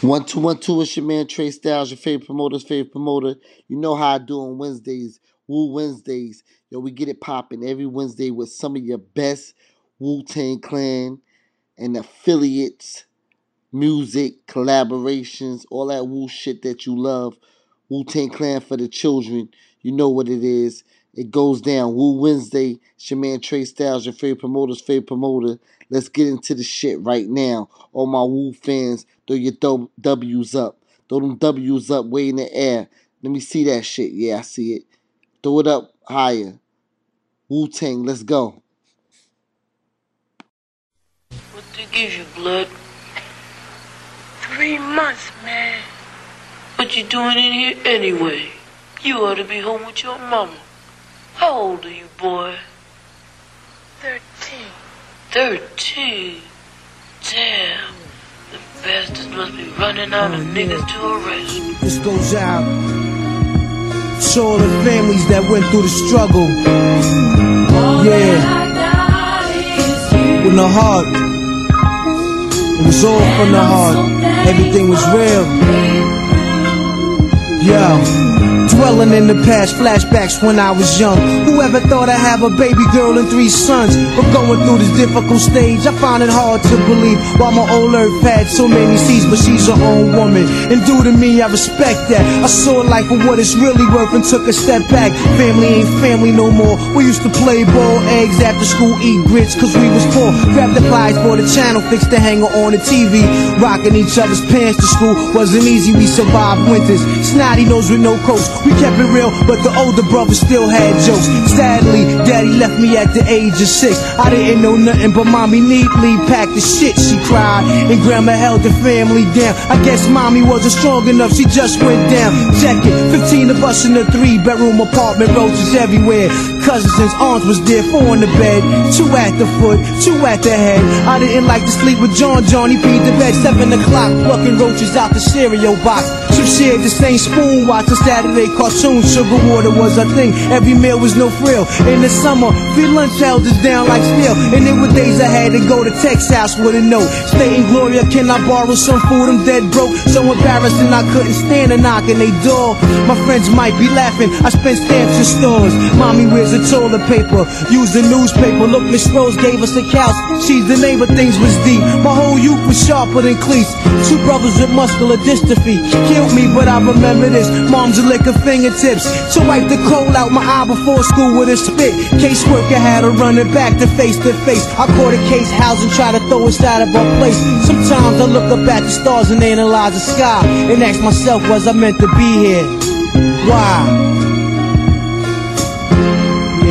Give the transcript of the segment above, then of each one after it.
One two one two. It's your man Trey Styles, your favorite promoter's favorite promoter. You know how I do on Wednesdays, Wu Wednesdays. Yo, we get it popping every Wednesday with some of your best Wu Tang Clan and affiliates, music, collaborations, all that Wu shit that you love. Wu Tang Clan for the children. You know what it is. It goes down. Wu Wednesday. It's your man Trey Styles, your favorite promoter's favorite promoter. Let's get into the shit right now. All my Wu fans, throw your w- W's up. Throw them W's up way in the air. Let me see that shit. Yeah, I see it. Throw it up higher. Wu Tang, let's go. What they give you, blood? Three months, man. What you doing in here anyway? You ought to be home with your mama. How old are you, boy? Thirteen. Thirteen. Damn. The bastards must be running out of oh, niggas to arrest. This goes out to all the families that went through the struggle. Yeah. With the heart. It was all from the heart. Everything was real. Yo. Dwelling in the past, flashbacks when I was young. Whoever thought I'd have a baby girl and three sons? But going through this difficult stage, I find it hard to believe. While my old earth had so many seeds, but she's her own woman. And due to me, I respect that. I saw life for what it's really worth and took a step back. Family ain't family no more. We used to play ball, eggs after school, eat grits, cause we was poor. Grab the pliers for the channel, fix the hanger on the TV. Rocking each other's pants to school wasn't easy, we survived winters. Snotty nose with no coats. We kept it real, but the older brother still had jokes. Sadly, daddy left me at the age of six. I didn't know nothing, but mommy neatly packed the shit. She cried, and grandma held the family down. I guess mommy wasn't strong enough, she just went down. Check it, 15 of us in a three bedroom apartment, roaches everywhere. Cousins and aunts was there, four in the bed, two at the foot, two at the head. I didn't like to sleep with John, Johnny beat the bed, seven o'clock, plucking roaches out the cereal box. She shared the same spoon, watching Saturday cartoons. Sugar water was a thing, every meal was no frill. In the summer, free lunch held us down like steel. And there were days I had to go to house with a note. Stating, Gloria, can I borrow some food? I'm dead broke. So embarrassed and I couldn't stand a knock on they door. My friends might be laughing, I spent stamps in stores. Mommy wears a toilet paper, use the newspaper. Look, Miss Rose gave us a couch. She's the neighbor, things was deep. My whole youth was sharper than cleats. Two brothers with muscular dystrophy. Killed me, but I remember this. Mom's a lick her fingertips to wipe the cold out my eye before school with a spit. Caseworker had her running back to face to face. I caught a case house and tried to throw us out of our place. Sometimes I look up at the stars and analyze the sky and ask myself, was I meant to be here? Why?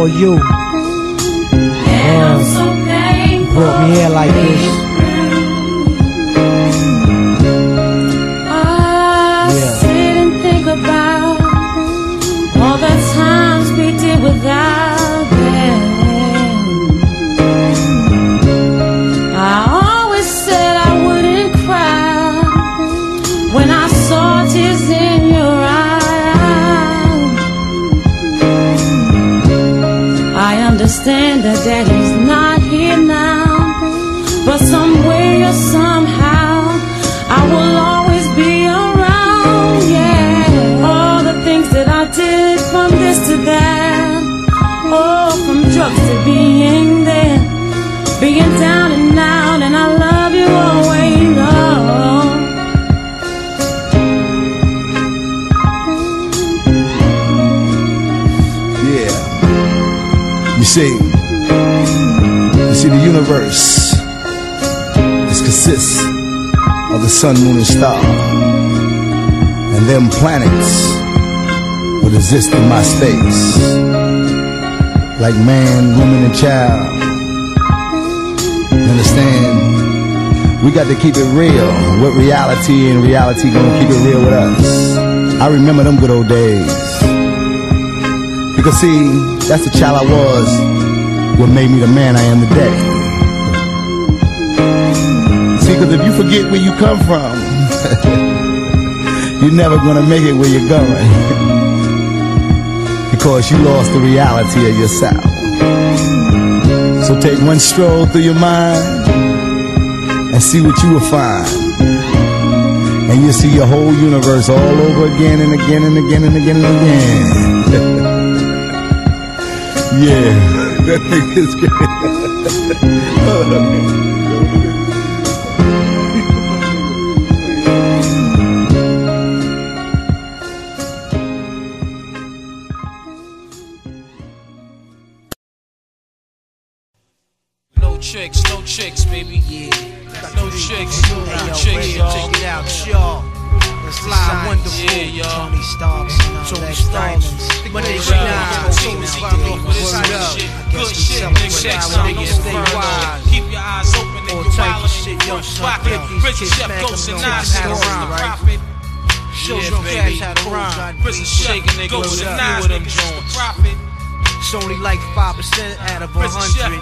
all you. And I'm so thankful Brought me here like this. See, you see, the universe this consists of the sun, moon, and star, and them planets would exist in my space. Like man, woman, and child. You understand? We got to keep it real with reality, and reality gonna keep it real with us. I remember them good old days. Because see, that's the child I was, what made me the man I am today. See, because if you forget where you come from, you're never gonna make it where you're going. because you lost the reality of yourself. So take one stroll through your mind and see what you will find. And you'll see your whole universe all over again and again and again and again and again. yeah, that thing is No chicks, no chicks, baby. Yeah. No chicks, no chicks, y'all. Check it out, y'all. Fly wonderful. Yeah. Tony all Tony that Starks. diamonds. But Hey, it's yo, not. team is Word eating with this up. good shit. guess Good we shit, celebrate nigga. On, niggas, don't stay wise. Keep your eyes open and All you're type of wildin' shit, in yo, your pocket. Rich chef up, and nine just how to niggas rhyme, the prophet. Shows baby. cats how to rhyme. Prison shaking niggas Goes and nine With them niggas is the prophet. It's only like 5% out of Prison 100. chef,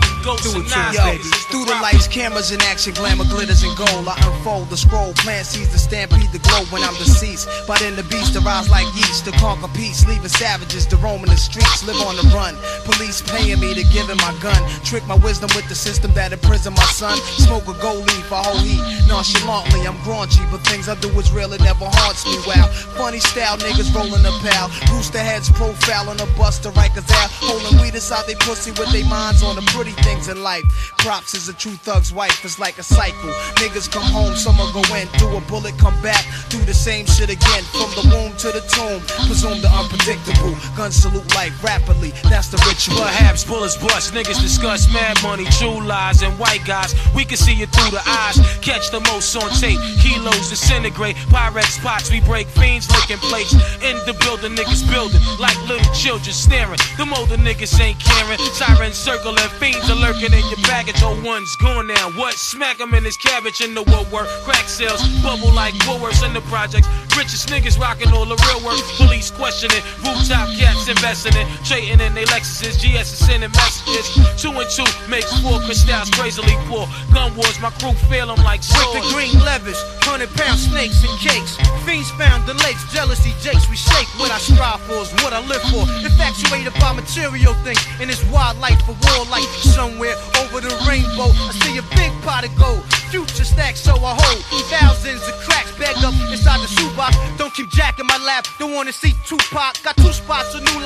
Do it to us, baby. Through the lights, cameras in action, glamour glitters and gold. I unfold the scroll, plant seeds to stampede the glow when I'm deceased. But in the beast, to rise like yeast, to conquer peace, leaving savages to roam in the streets, live on the run. Police paying me to give him my gun. Trick my wisdom with the system that imprison my son. Smoke a gold leaf, I hold heat. Nonchalantly, I'm graunchy, but things I do is real, it never haunts me. Wow, funny style, niggas rolling a pal. Rooster heads profiling a buster, Rikers out. Holding weed inside they pussy with their minds on the pretty things in life. Props is a true thug's wife, it's like a cycle. Niggas come home, summer go in, do a bullet, come back, do the same shit again. From the womb to the tomb, presume the unpredictable. Gun salute life rapidly, that's the ritual. Perhaps bullets bust, niggas discuss mad money, true lies, and white guys. We can see it through the eyes. Catch the most on tape, kilos disintegrate. Pyrex spots, we break fiends, licking plates. In the building, niggas building like little children staring. Them older niggas ain't caring. Sirens circling, fiends are lurking in your baggage. Oh, one's gone now. What? Smack him in his cabbage in the woodwork. Crack sales, bubble like Woolworths in the projects. Richest niggas rocking all the real work. Police questioning, rooftop cats investing in, trading in they Lexuses, GS is sending messages. Two and two makes four, styles crazily poor. Gun wars, my crew feel them like swords. the green levers, hundred pound snakes and cakes. Fiends found the lakes, jealousy jakes. We shake what I strive for is what I live for. Infatuated by material things in this wild life for war like somewhere over the rainbow. I see a big pot of gold, future stacks so I hold thousands of cracks bagged up inside the shoebox. Don't keep jacking my lap, don't wanna see Tupac. Got two spots, a new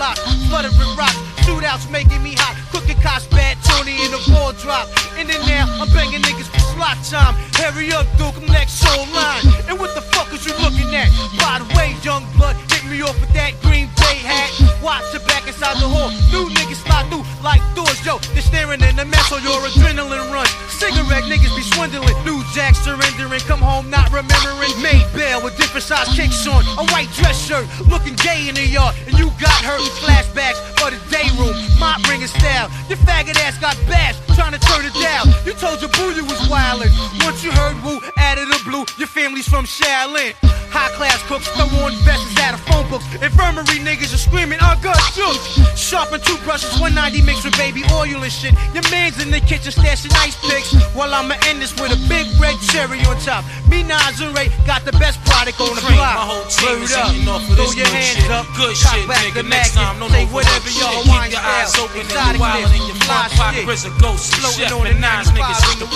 flooded with rocks. Shootouts making me hot, cooking cops bad, Tony in the ball drop. In and now, I'm banging niggas for slot time. Hurry up, Duke, I'm next soul line. And what the fuck is you looking at? By the way, young blood, hit me off with that green bay hat. Watch it back inside the hall. New niggas slide through like doors, yo. They're staring in the mess on your adrenaline runs. Cigarette niggas be swindling. New jack surrendering, come home not remembering. Made bail with different size kicks on. A white dress shirt, looking gay in the yard. And you got hurt. Flashbacks for the day room. My bringing style. Your faggot ass got bashed, trying to turn it down. You told your boo you was wildin'. Once you heard woo, added a blue. Your family's from Shaolin. High class cooks, throw on vests out of phone books. Infirmary niggas are screaming, I got juice. Sharpen toothbrushes, 190 mixed with baby oil and shit. Your man's in the kitchen stashing ice picks. While I'ma end this with a big red cherry on top. Me, Nas, and Ray got the best product on the block. my whole team Word up. Throw your hands shit. up. Good cock shit, back nigga. the Next magnet. time, Say whatever y'all your Keep your eyes open and you wildin' in your fly pocket. shit. Prison ghost, Floating on and the nines niggas in the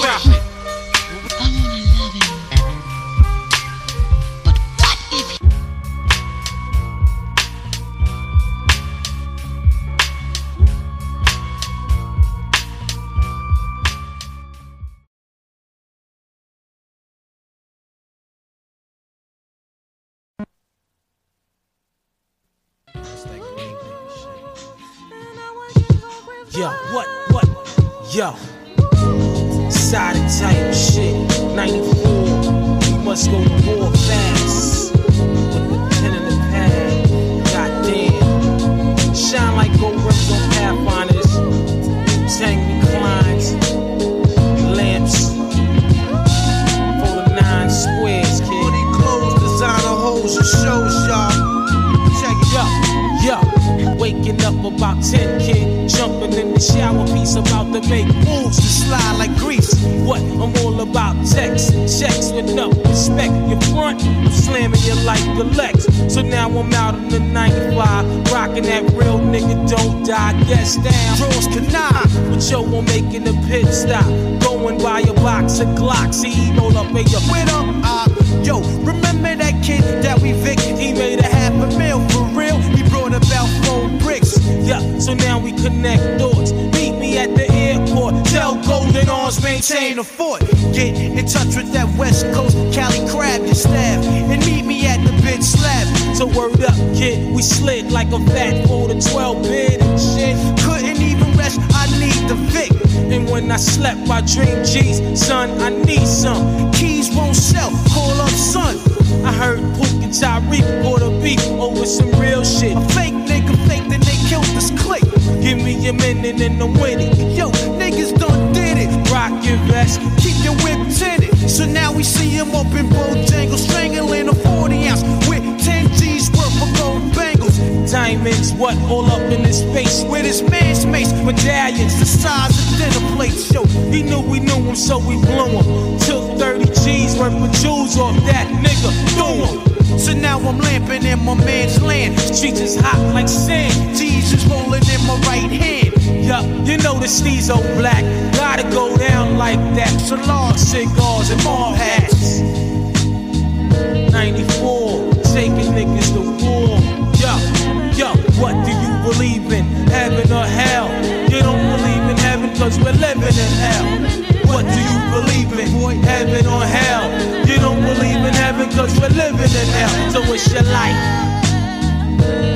Guess down. Draws canine. But yo, I'm making a pit stop. Going by a box of Glocks. He roll up in your With him, uh, yo, remember that kid that we victim? He made a half a mil for real. He brought about four bricks. Yeah, so now we connect doors. Meet me at the airport. Tell Golden Arms maintain a fort. Get in touch with that West Coast Cali crab, your staff, and meet me at the bitch slab. So word up, kid. We slid like a fat fold of 12 bid when I slept, I dreamed G's. Son, I need some. Keys won't sell. Call up son. I heard Pook and Tyreek bought a beef over some real shit. A fake nigga fake, then they killed this clique. Give me a minute and I'm winning. Yo, niggas done did it. Rock your vest. Keep your whip tinted. So now we see him up in Bojangles, strangling a 40 ounce Diamonds, what all up in his face? With his man's mace, medallions the size of dinner plates. Yo, He knew we knew him, so we blew him. Took 30 G's worth of jewels off that nigga. Threw him. so now I'm lamping in my man's land. Streets is hot like sand. Is rolling in my right hand. Yup, you know the steez old black. Gotta go down like that. Salon cigars and mall hats. 94, Heaven or hell? You don't believe in heaven cause we're living in hell. What do you believe in? Heaven or hell? You don't believe in heaven cause we're living in hell. So it's your life.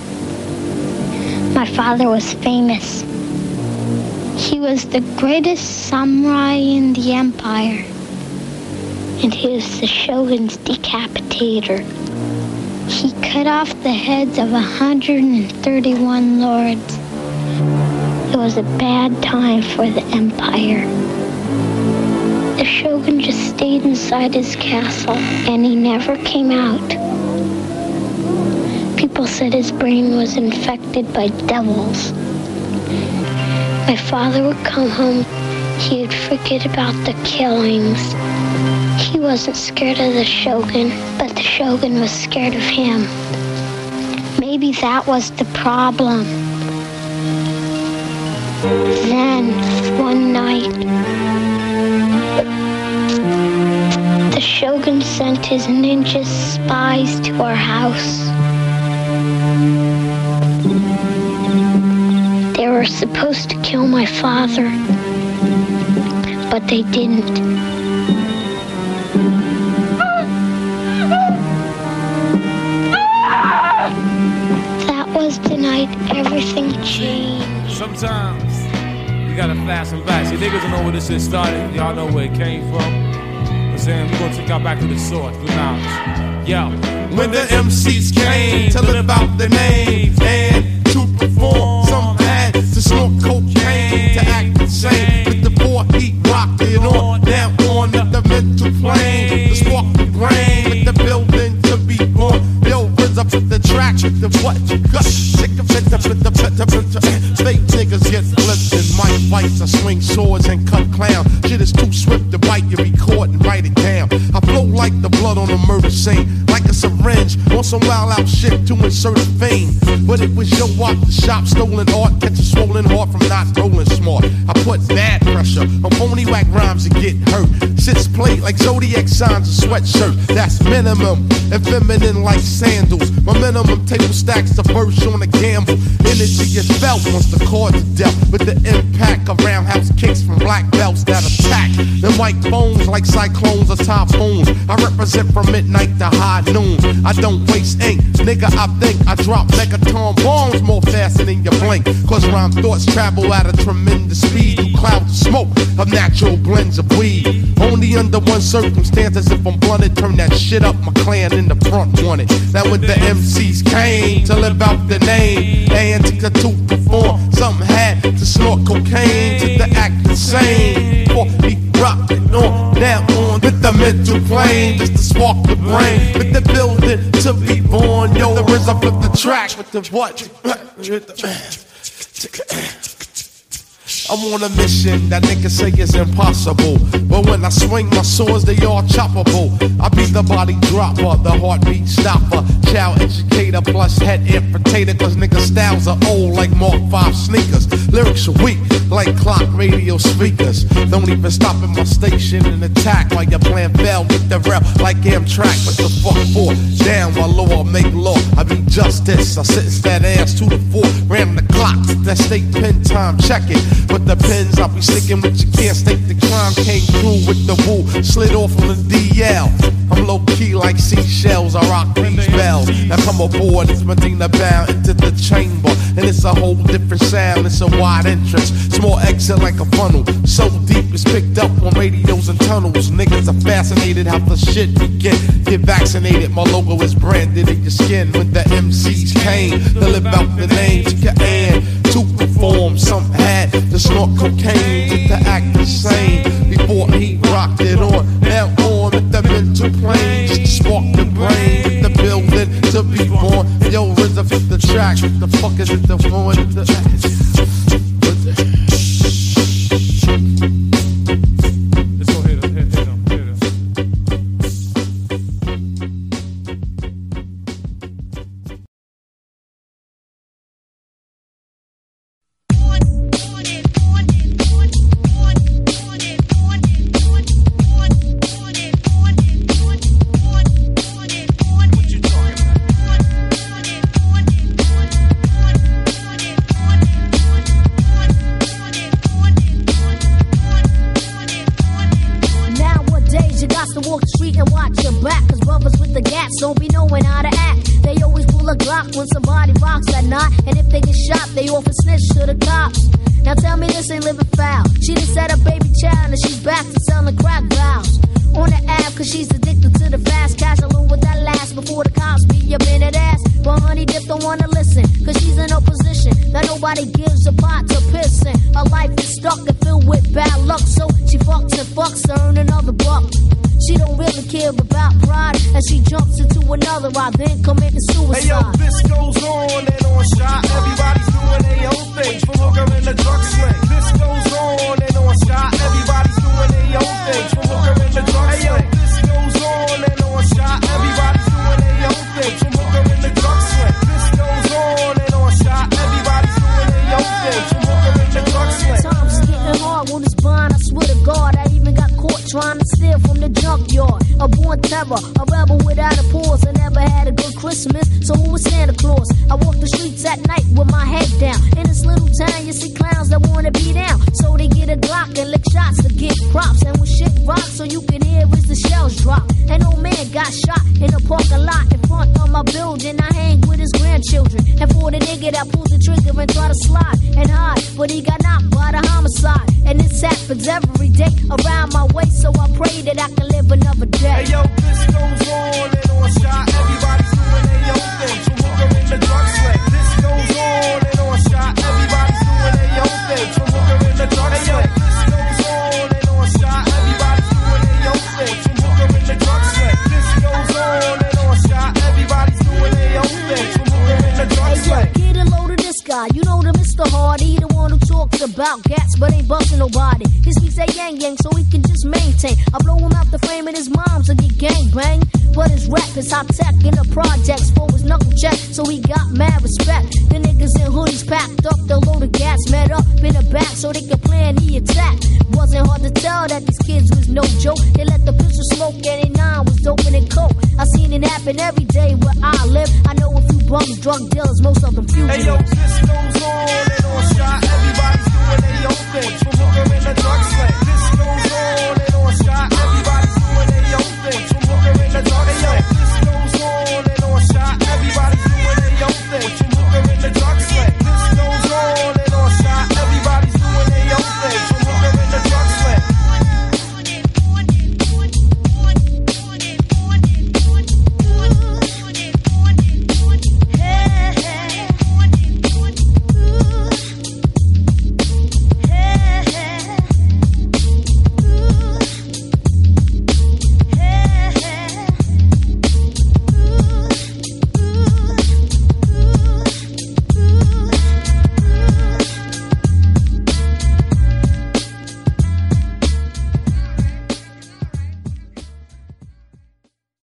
my father was famous. He was the greatest samurai in the empire, and he was the shogun's decapitator. He cut off the heads of 131 lords. It was a bad time for the empire. The shogun just stayed inside his castle, and he never came out. People said his brain was infected by devils. My father would come home, he'd forget about the killings. He wasn't scared of the shogun, but the shogun was scared of him. Maybe that was the problem. Then, one night, the shogun sent his ninja spies to our house. Were supposed to kill my father, but they didn't. That was the night everything changed. Sometimes you gotta fast and back. See, niggas don't know where this shit started. Y'all know where it came from. I'm saying we gonna take y'all back to the source, the knowledge. Yo. When the MCs came to live out their sweatshirt. That's minimum. And feminine like sandals. My minimum table stacks the verse on a gamble. Energy is felt once the chords are dealt. With the impact of roundhouse kicks from black belts that attack. Them white bones like cyclones or typhoons. I represent from midnight to high noon. I don't waste ink. Nigga, I think I drop megaton bombs more faster than you blink. Cause rhyme thoughts travel at a tremendous speed through clouds of smoke of natural blends of weed. Only under one circumstance, if I'm blunted, turn that shit up. My clan in the front wanted. Now when the MCs came to live out the name, and to perform, something had to snort cocaine to the act insane. For he rocked it on, now on with the mental plane, just to spark the brain, with the building to be born. Yo, the rhythm of the track with the what? I'm on a mission that niggas say is impossible. But when I swing my swords, they all choppable. I be the body dropper, the heartbeat stopper, child educator, plus head amputator. Cause niggas styles are old like Mark 5 sneakers. Lyrics are weak like clock radio speakers. Don't even stop at my station and attack while your plan fell with the rail like Amtrak. What the fuck for? Down while law make law. I be justice. I sentence that ass to the floor. Ram the clock. That state pen time. Check it. But the pens I'll be sticking with you can't stake the crime. Came through with the woo. Slid off on the DL. I'm low key like seashells. I rock these bells. Now come aboard. It's Medina bound into the chamber. And it's a whole different sound. It's a wide entrance. Small exit like a funnel. So deep it's picked up on radios and tunnels. Niggas are fascinated how the shit begin. Get Get vaccinated. My logo is branded in your skin. When the MCs came to live out the name to your and to perform. Some had to snort cocaine to act the same. Before he rocked it on. Now on fuck is it the? Let's don't be knowing how to act. They always pull a Glock when somebody rocks that knot. And if they get shot, they often snitch to the cops. Now tell me this ain't living foul. She just set a baby child and she's back to selling crack vows. On the app, cause she's addicted to the fast cash alone with that last before the cops beat up in that ass. But honey dip don't wanna listen, cause she's in a position that nobody gives a pot to piss in. Her life is stuck and filled with bad luck, so she fucks and fucks to earn another buck. She don't really care about pride, and she jumps into another ride, then committing suicide. Hey yo, this goes on and on His beats say yang yang, so he can just maintain. I blow him out the frame and his moms will get gang bang. But his rap is high tech in the projects for his knuckle check, so he got mad respect. The niggas in hoodies packed up, the load of gas met up in the back so they could plan the attack. Wasn't hard to tell that these kids was no joke. They let the pistol smoke and they nine was doping and coke. I seen it happen every day where I live. I know a few bums, drug dealers, most of them fugitives. Hey yo, this goes on and open for hooker in the drug slang. This goes